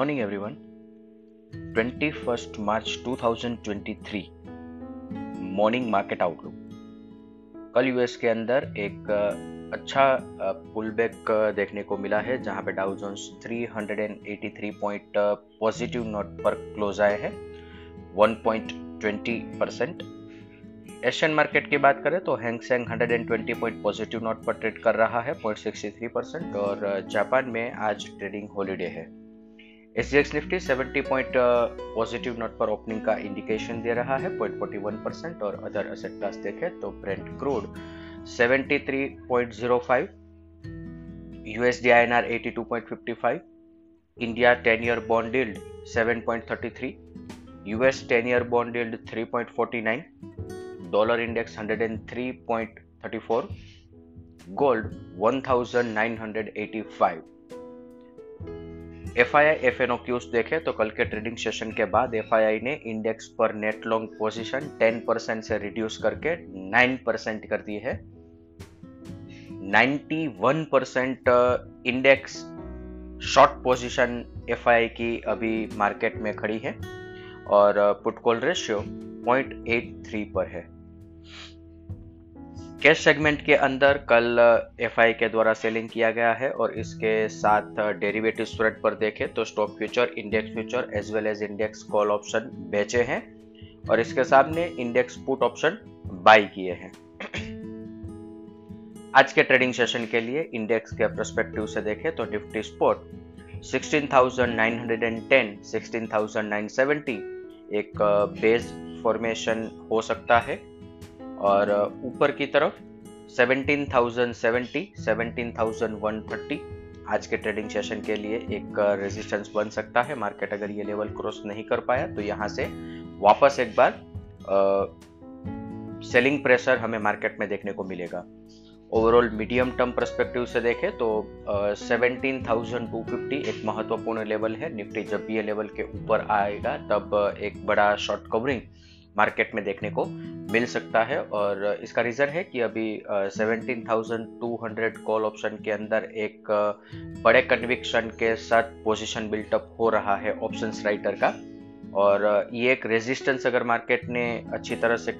morning, everyone. 21st March 2023 morning market outlook कल US के अंदर एक अच्छा पुल बैक देखने को मिला है, जहाँ पे Dow Jones 383 point positive note पर क्लोज आए हैं 1.20 परसेंट एशियन मार्केट की बात करें तो Hang Seng 120 point positive note पर ट्रेड कर रहा है 0.63 परसेंट और जापान में आज ट्रेडिंग हॉलीडे है। S Nifty 70 point positive note पर ओपनिंग का इंडिकेशन दे रहा है 0.41 परसेंट और अदर असेट क्लास देखें तो Brent crude 73.05 USD INR 82.55 India 10 year bond yield 7.33 US 10 year bond yield 3.49 dollar index 103.34 gold 1985 F I I F N O cues देखे तो कल के ट्रेडिंग सेशन के बाद एफ़ आई आई ने इंडेक्स पर नेट लॉन्ग पोजीशन 10 परसेंट से reduce करके 9 परसेंट कर दी है। 91 percent index short position F I I की अभी मार्केट में खड़ी है और पुट कॉल रेशियो 0.83 पर है। कैश सेगमेंट के अंदर कल एफआई के द्वारा सेलिंग किया गया है और इसके साथ डेरिवेटिव स्प्रेड पर देखें तो stock future index future as well as index call option बेचे हैं और इसके सामने इंडेक्स पुट ऑप्शन बाई किए हैं। आज के ट्रेडिंग सेशन के लिए इंडेक्स के परस्पेक्टिव से देखें तो निफ्टी स्पोर्ट 16,910, 16,970 एक बेस फॉर्मेशन हो सकता है। और ऊपर की तरफ़ 17,070, 17,130 आज के ट्रेडिंग सेशन के लिए एक रेजिस्टेंस बन सकता है। मार्केट अगर ये लेवल क्रॉस नहीं कर पाया तो यहाँ से वापस एक बार सेलिंग प्रेशर हमें मार्केट में देखने को मिलेगा। ओवरऑल मीडियम टर्म परस्पेक्टिव से देखें तो सेवनटीन थाउज़ेंड टू फिफ्टी एक महत्वपूर्ण लेवल है। निफ्टी जब भी ये लेवल के ऊपर आएगा तब एक बड़ा शॉर्ट कवरिंग मार्केट में देखने को मिल सकता है और इसका रीज़न है कि अभी 17,200 कॉल ऑप्शन के अंदर एक बड़े कन्विक्शन के साथ पोजीशन बिल्टअप हो रहा है ऑप्शन राइटर का। और ये एक रेजिस्टेंस अगर मार्केट ने अच्छी तरह से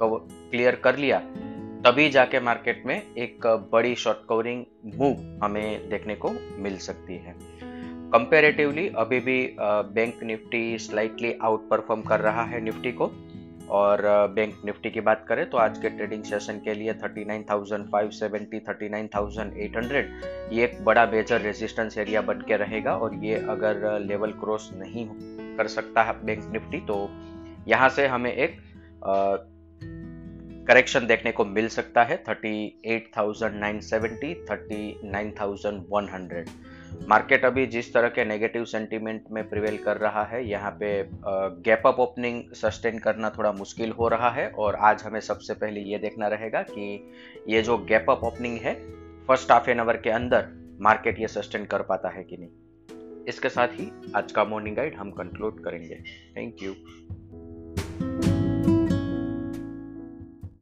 क्लियर कर लिया तभी जाके मार्केट में एक बड़ी शॉर्ट कवरिंग मूव हमें देखने को मिल सकती है। कंपेरेटिवली अभी भी bank Nifty slightly outperform कर रहा है निफ्टी को। और बैंक निफ्टी की बात करें तो आज के ट्रेडिंग सेशन के लिए 39,570, 39,800 ये एक बड़ा मेजर रेजिस्टेंस एरिया बन के रहेगा। और ये अगर लेवल क्रॉस नहीं कर सकता है बैंक निफ्टी तो यहाँ से हमें एक करेक्शन देखने को मिल सकता है। 38,970, 39,100 मार्केट अभी जिस तरह के नेगेटिव सेंटीमेंट में प्रिवेल कर रहा है, यहाँ पे गैप अप ओपनिंग सस्टेन करना थोड़ा मुश्किल हो रहा है और आज हमें सबसे पहले ये देखना रहेगा कि ये जो गैप अप ओपनिंग है फ़र्स्ट हाफ़ एन आवर के अंदर मार्केट ये सस्टेन कर पाता है कि नहीं। इसके साथ ही आज का मॉर्निंग गाइड हम कंक्लूड करेंगे। Thank you